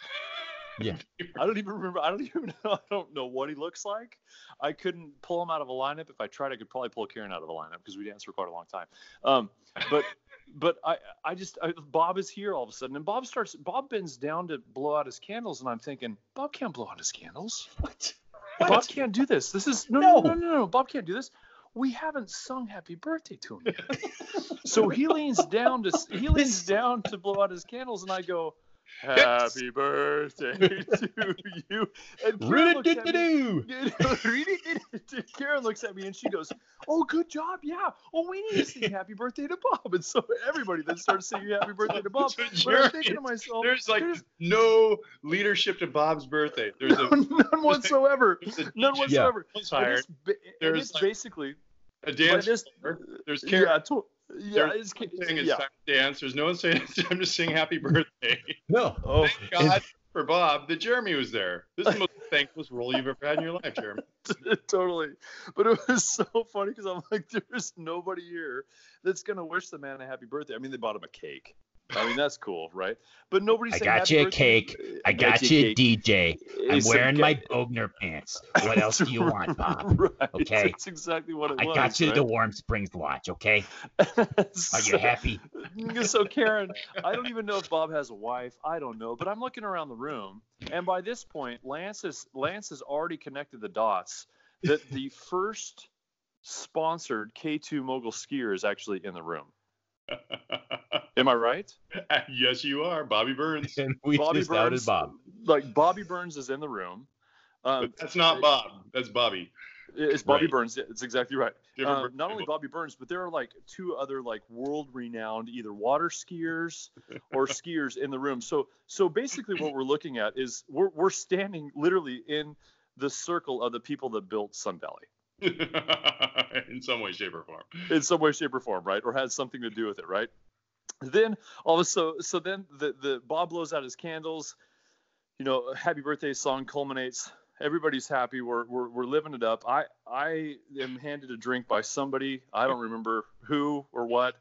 Yeah. I don't even remember. I don't even *laughs* know. I don't know what he looks like. I couldn't pull him out of a lineup. If I tried, I could probably pull Karen out of a lineup because we danced for quite a long time. Um, but *laughs* but I I just I, Bob is here all of a sudden, and Bob starts. Bob bends down to blow out his candles, and I'm thinking Bob can't blow out his candles. What? Bob can't do this. This is no, no, No. no, no, no. Bob can't do this. We haven't sung "Happy Birthday" to him yet. *laughs* so he leans down to he leans down to blow out his candles, and I go, "Happy birthday *laughs* to you." And Karen looks at me. *laughs* Karen looks at me and she goes, "Oh, good job, yeah. Oh, we need to sing Happy Birthday to Bob." And so everybody then starts singing Happy Birthday to Bob. *laughs* But I'm thinking to myself, There's like there's no leadership to Bob's birthday. There's a, none whatsoever. a None whatsoever. hired. it's, There's it's like- basically A dance this-. There's yeah, Karen to, yeah, There's it's saying it's yeah. time to dance. There's no one saying *laughs* it's time to sing happy *laughs* birthday. No. Oh, oh Thank God for Bob that Jeremy was there. This is the most thankless role you've ever had in your life, *laughs* Jeremy. totally. But it was so funny because I'm like, there's nobody here that's gonna wish the man a happy birthday. I mean, they bought him a cake. I mean, that's cool, right? But nobody I got you a cake. I got you a DJ. I'm some wearing my Bogner pants. *laughs* What else do you want, Bob? Right. Okay. That's exactly what it I was. got you right? the Warm Springs watch, okay? *laughs* Are So- you happy? so Karen, I don't even know if Bob has a wife. I don't know, but I'm looking around the room, and by this point, Lance has Lance has already connected the dots that the *laughs* first sponsored K2 Mogul skier is actually in the room. *laughs* Am I right? *laughs* yes, you are, Bobby Burns. *laughs* And we Bobby just outed Burns, Bob. like Bobby Burns is in the room. Um, But that's not Bob. That's Bobby. it's Bobby Right. Burns. It's exactly right. Um, not only Bobby Burns, but there are like two other like world-renowned either water skiers or skiers in the room. So so basically, what we're looking at is we're we're standing literally in the circle of the people that built Sun Valley *laughs* in some way, shape, or form. in some way, shape, or form, right? Or has something to do with it, right? Then all of a so so then the the Bob blows out his candles. You know, happy birthday song culminates. Everybody's happy. We're, we're we're living it up. I I am handed a drink by somebody. I don't remember who or what.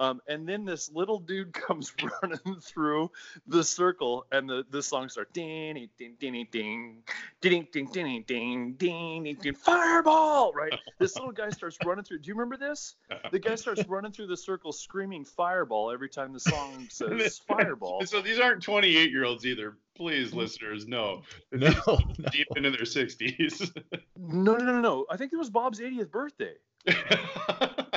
Um, and then this little dude comes running through the circle, and the this song starts ding ding ding ding ding ding ding ding ding ding ding fireball. Right. This little guy starts running through. Do you remember this? The guy starts running through the circle screaming fireball every time the song says fireball. And so these aren't 28 year olds either. Please, listeners, know that No. these are deep into their 60s. No, no, no, no. I think it was Bob's 80th birthday.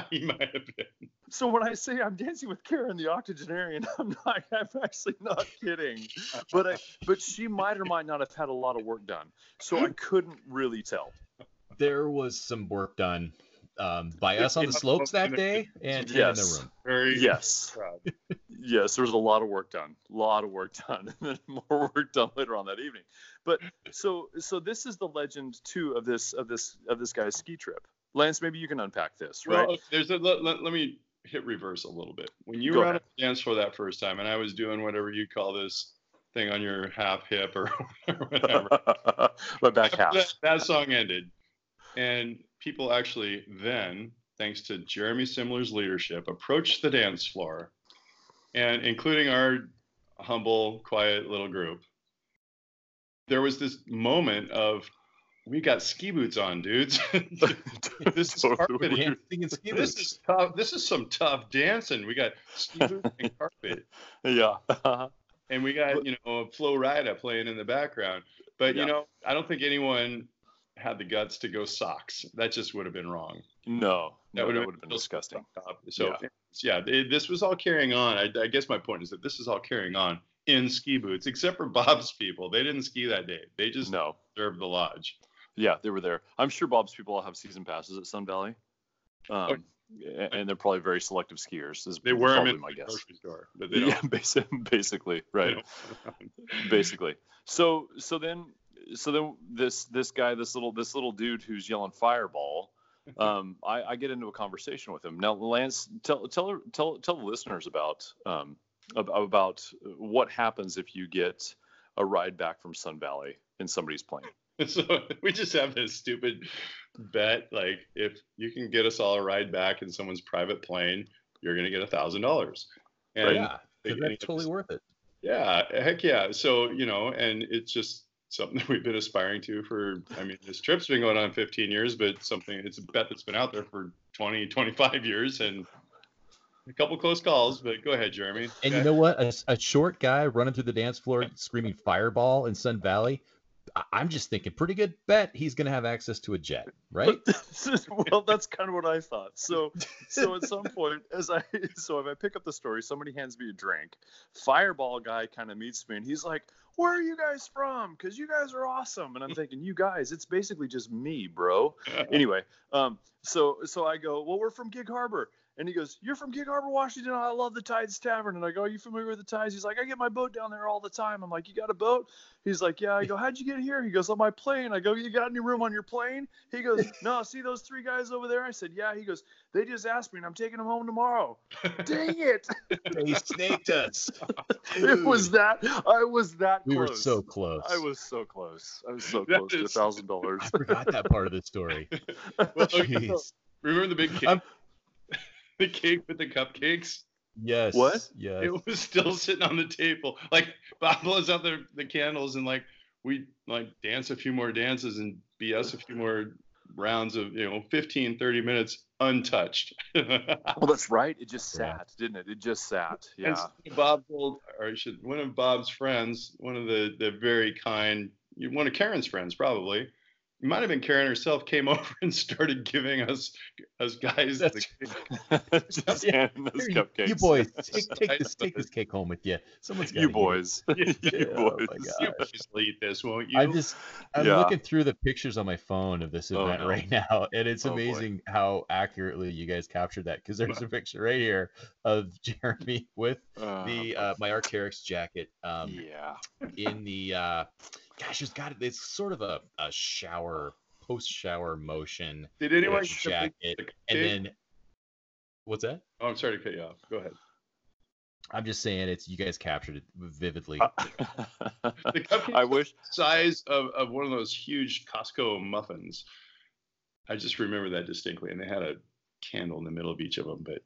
he might have been. So when I say I'm dancing with Karen the octogenarian, *laughs* I'm not. I'm actually not kidding. But I, but she might or might not have had a lot of work done. So I couldn't really tell. There was some work done um, by us on the slopes that day and, and in the Yes. room. Very Yes. Yes, there was a lot of work done. A lot of work done, *laughs* and then more work done later on that evening. But so so this is the legend too of this of this of this guy's ski trip. Lance, maybe you can unpack this, right? Well, there's a, let, let, let me hit reverse a little bit. When you Go were on ahead. a dance floor that first time, and I was doing whatever you call this thing on your half hip or *laughs* whatever. *laughs* My back half. that, that song ended, and people actually then, thanks to Jeremy Simler's leadership, approached the dance floor, and including our humble, quiet little group, there was this moment of, we got ski boots on, dudes. *laughs* this is *laughs* carpet. Dancing in ski This is tough. This is some tough dancing. We got ski boots and *laughs* carpet Yeah. and we got you know Flo Rida playing in the background. But Yeah. you know, I don't think anyone had the guts to go socks. That just would have been wrong. No, no, that would have been disgusting. So Yeah. yeah, it- this was all carrying on. I, I guess my point is that this is all carrying on in ski boots, except for Bob's people. They didn't ski that day. They just No. served the lodge. Yeah, they were there. I'm sure Bob's people all have season passes at Sun Valley. Um, a- and they're probably very selective skiers. Is They were them probably in my the guess. grocery store, but they. Yeah, *laughs* basically, basically, right. *laughs* basically. So so then so then this this guy this little this little dude who's yelling fireball. Um, *laughs* I, I get into a conversation with him now. Lance, tell tell tell tell the listeners about um about what happens if you get a ride back from Sun Valley in somebody's plane. *laughs* so we just have this stupid bet like if you can get us all a ride back in someone's private plane you're going to get a thousand dollars and yeah, that's totally worth it. yeah heck yeah so you know and it's just something *laughs* that we've been aspiring to for i mean this trip's been going on 15 years but something it's a bet that's been out there for 20 25 years and a couple close calls but go ahead jeremy And you know what? A, a short guy running through the dance floor screaming fireball in Sun Valley. I'm just thinking, pretty good bet he's going to have access to a jet, right? *laughs* well, that's kind of what I thought. So, so at some *laughs* point, as I *laughs* so if I pick up the story, somebody hands me a drink. Fireball guy kind of meets me, and he's like, "Where are you guys from? Because you guys are awesome." And I'm thinking, "You guys, it's basically just me, bro." Anyway, um, so so I go, "Well, we're from Gig Harbor." And he goes, "You're from Gig Harbor, Washington. I love the Tides Tavern." And I go, "Are you familiar with the Tides?" He's like, "I get my boat down there all the time." I'm like, "You got a boat?" He's like, "Yeah." I go, "How'd you get here?" He goes, "On my plane." I go, "You got any room on your plane?" He goes, "No." See those three guys over there? I said, "Yeah." He goes, "They just asked me, and I'm taking them home tomorrow." *laughs* Dang it! they snaked us. *laughs* it was that. I was that We close. were so close. I was so close. I was so That close to a thousand dollars. *laughs* I forgot that part of the story. Well, okay, Jeez. remember the big cake I'm- *laughs* the cake with the cupcakes Yes. What? Yes. it was still *laughs* sitting on the table. Like Bob blows out the, the candles and like we like dance a few more dances and BS a few more rounds of you know 15 30 minutes untouched. *laughs* Well, that's right. It just Yeah. sat, didn't it? It just sat. And Yeah. Bob told, or should, one of Bob's friends, one of the the very kind, one of Karen's friends probably, it might have been Karen herself, came *laughs* over and started giving us us guys the That's- *laughs* just Yeah. handing those you- cupcakes. You boys, *laughs* take, take this take this cake home with you. Someone's got you boys. Yeah, you oh my boys. You God. guys will eat this, won't you? I'm just I'm Yeah. looking through the pictures on my phone of this Oh, event no. right now, and it's Oh, boy. amazing how accurately you guys captured that. Because there's a picture right here of Jeremy with Uh, the uh, my Arc'teryx jacket um, yeah. in the uh, gosh, it's got it. it's sort of a, a shower post shower motion Did anyone a get the- jacket, the and then what's that? Oh, I'm sorry to cut you off. Go ahead. I'm just saying it's you guys captured it vividly. Uh, *laughs* the *laughs* cupcake I wish. size of, of one of those huge Costco muffins. I just remember that distinctly, and they had a candle in the middle of each of them. But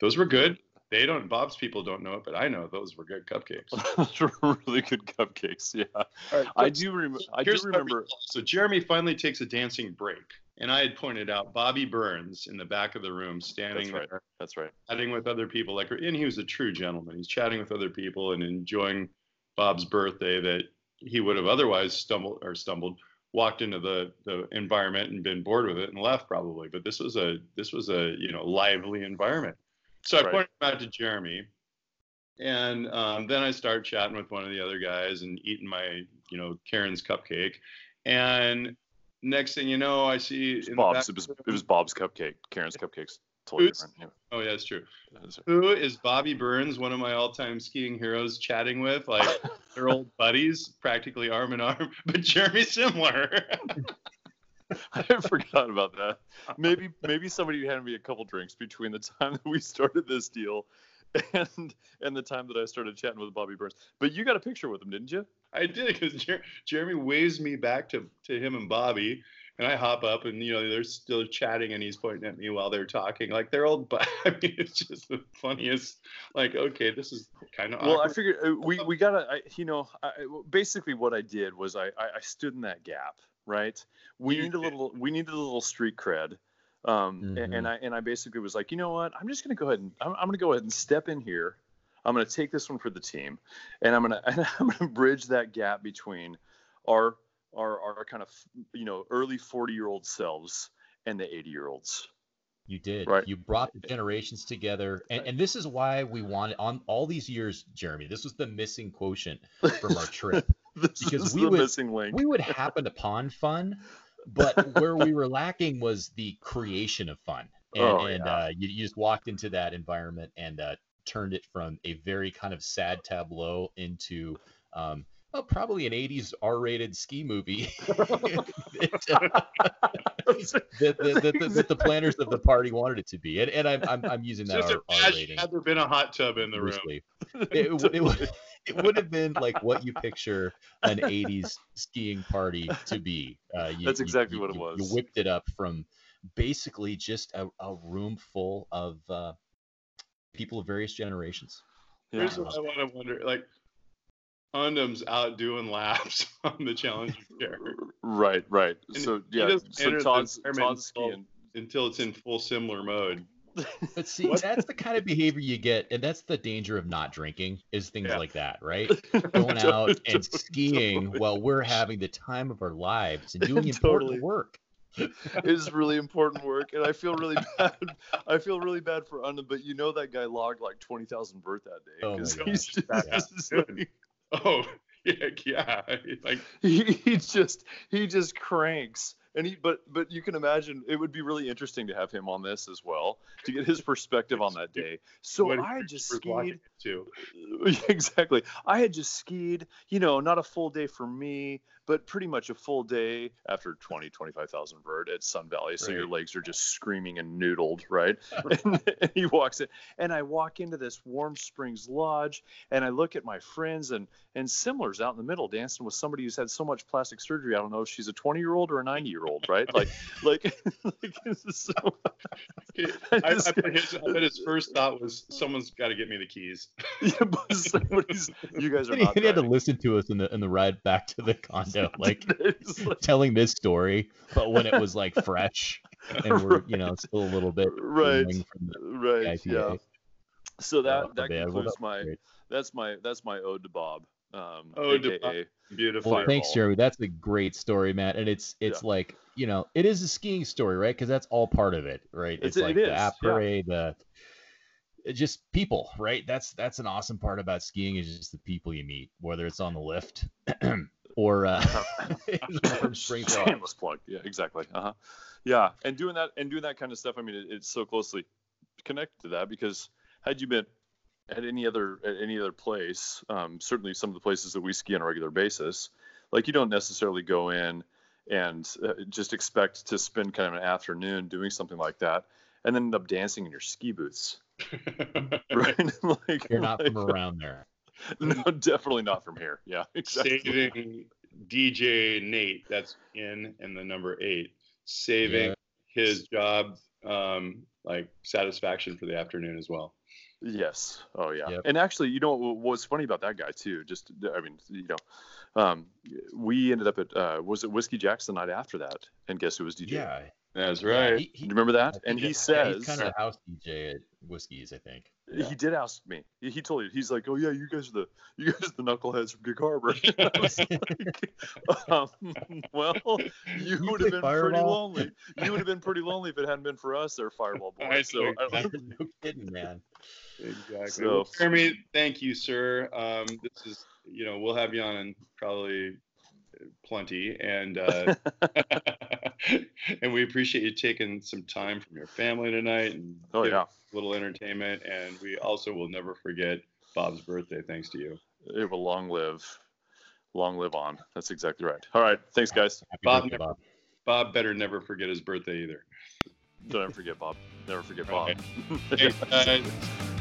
those were good. They don't. Bob's people don't know it, but I know those were good cupcakes. *laughs* Those were really good cupcakes. Yeah. All right, I do remember. I do here's what remember. recall. So Jeremy finally takes a dancing break, and I had pointed out Bobby Burns in the back of the room, standing That's right. there, That's right. chatting with other people. Like, and he was a true gentleman. He's chatting with other people and enjoying Bob's birthday that he would have otherwise stumbled or stumbled, walked into the the environment and been bored with it and left probably. But this was a this was a you know lively environment. So I Right. pointed him out to Jeremy, and um, then I start chatting with one of the other guys and eating my you know Karen's cupcake, and next thing you know, I see in the Bob's. It was. It was Bob's cupcake. Karen's cupcakes. Totally different. Oh yeah, it's true. that's. Who is Bobby Burns, one of my all-time skiing heroes, chatting with? Like *laughs* they're old buddies, practically arm in arm. *laughs* But Jeremy Simler. *laughs* *laughs* I forgot about that. Maybe maybe somebody handed me a couple drinks between the time that we started this deal and and the time that I started chatting with Bobby Burns. But you got a picture with him, didn't you? I did because Jer- Jeremy waves me back to to him and Bobby, and I hop up, and you know they're still chatting, and he's pointing at me while they're talking, like they're old. But *laughs* I mean, it's just the funniest. Like, okay, this is kind of Well, I figured uh, we we gotta. I, you know, I, I- basically what I did was I, I I stood in that gap, right? We You need a little we needed a little street cred. Um, a- and, Mhm. I and I basically was like, you know what? I'm just gonna go ahead and I'm, I'm gonna go ahead and step in here. I'm gonna take this one for the team, and I'm gonna *laughs* and I'm gonna bridge that gap between our our our kind of you know early 40 year old selves and the 80 year olds. You did. Right. You brought the generations together, and, and this is why we wanted on all these years, Jeremy. This was the missing quotient from our trip *laughs* *laughs* this because is we the would missing link. we would happen upon fun, but where we were lacking was the creation of fun, *laughs* and, Oh, and yeah. uh, you, you just walked into that environment and uh, turned it from a very kind of sad tableau into. Um, well, probably an 80s R-rated ski movie that, *laughs* uh, that, that, that, that, that the planners of the party wanted it to be, and, and I'm, I'm I'm using that Just R, R rating had there been a hot tub in the room. loosely. It, would- it, would it would have been like what you picture an 80s skiing party to be. Uh, *laughs* you, That's exactly you- what it was. You whipped it up from basically just a, a room full of uh, people of various generations. Yeah. Here's what I want to wonder: like, Undum's out doing laps *laughs* on the Challenger *laughs* chair Right, right. And so yeah, so enter the Tod's, Tod's until- skiing. until it's in full Simler mode. But see, that's the kind of behavior you get, and that's the danger of not drinking is things Yeah. like that, right? *laughs* Going out and skiing while we're having the time of our lives and doing *laughs* important Totally. work. it is really important work, and I feel really bad. I feel really bad for Undam, but you know that guy logged like twenty thousand vert that day. Oh my 'cause gosh, he's just, that's like- Oh, *laughs* yeah, yeah. Like, he, he just he just cranks and he but but you can imagine it would be really interesting to have him on this as well to get his perspective on that day so i just skied to. *laughs* exactly i had just skied you know not a full day for me but pretty much a full day after 20 25000 vert at sun valley so your legs are just screaming and noodled *laughs* right and, and he walks in and i walk into this warm springs lodge and i look at my friends and and Simler's out in the middle dancing with somebody who's had so much plastic surgery. I don't know if she's a 20 year old or a 90 year old, right? Like, *laughs* like, like so, I, I, bet his, I bet his first thought was, "Someone's got to get me the keys." yeah, but *laughs* somebody's, you guys are And he, not. and he had to listen to us in the in the ride back to the condo, *laughs* like like- telling this story, but when it was like fresh *laughs* and we're you know still a little bit Right. from the right. IPA. Yeah. So that Oh, that man, well, concludes my great. that's my that's my ode to Bob. Um, Ode to AKA Beautiful. Well, thanks, Fireball. Jeremy. That's a great story, Matt. And it's it's like you know it is a skiing story, right? Because that's all part of it, right? It's- It's, like it is, the yeah. après, the it just people, right? That's that's an awesome part about skiing is just the people you meet, whether it's on the lift *clears throat* or uh, *laughs* *laughs* in the Warm Springs Lodge. Shameless plug. Yeah, exactly. Uh huh. Yeah, and doing that and doing that kind of stuff. I mean, it, it's so closely connected to that because had you been at any other at any other place, um, certainly some of the places that we ski on a regular basis, like you don't necessarily go in and uh, just expect to spend kind of an afternoon doing something like that, and then end up dancing in your ski boots, right? *laughs* *laughs* like You're not from around there. No, definitely not from here. Yeah, exactly. saving DJ Nate, that's in and the number eight, saving Yeah. his job um, like satisfaction for the afternoon as well. Yes. Oh yeah. Yep. And actually, you know what- what's funny about that guy too? Just I mean, you know, um, we ended up at uh, was it Whiskey Jacques' the night after that, and guess who was DJ? Yeah, That's yeah, right. he- Do he- you remember that? And he yeah, says he's kind of the house DJ at Whiskey's, I think. he did ask me. He, he told you he's like, oh yeah, you guys are the you guys are the knuckleheads from Gig Harbor. *laughs* I was like, *laughs* um, well, *laughs* you You would have been pretty lonely. You would have been pretty lonely if it hadn't been for us, there, Fireball I boys. So know, I don't, no kidding, man. Exactly. So- Well, Jeremy, thank you, sir. Um, this is, you know, we'll have you on in probably plenty, and uh, *laughs* *laughs* and we appreciate you taking some time from your family tonight and Oh, yeah. a little entertainment. And we also will never forget Bob's birthday, thanks to you. it will long live, long live on. That's exactly right. All right, thanks guys. Bob birthday, Bob. Bob better never forget his birthday either. Don't ever forget Bob. Never forget Bob. right. Thanks. *laughs*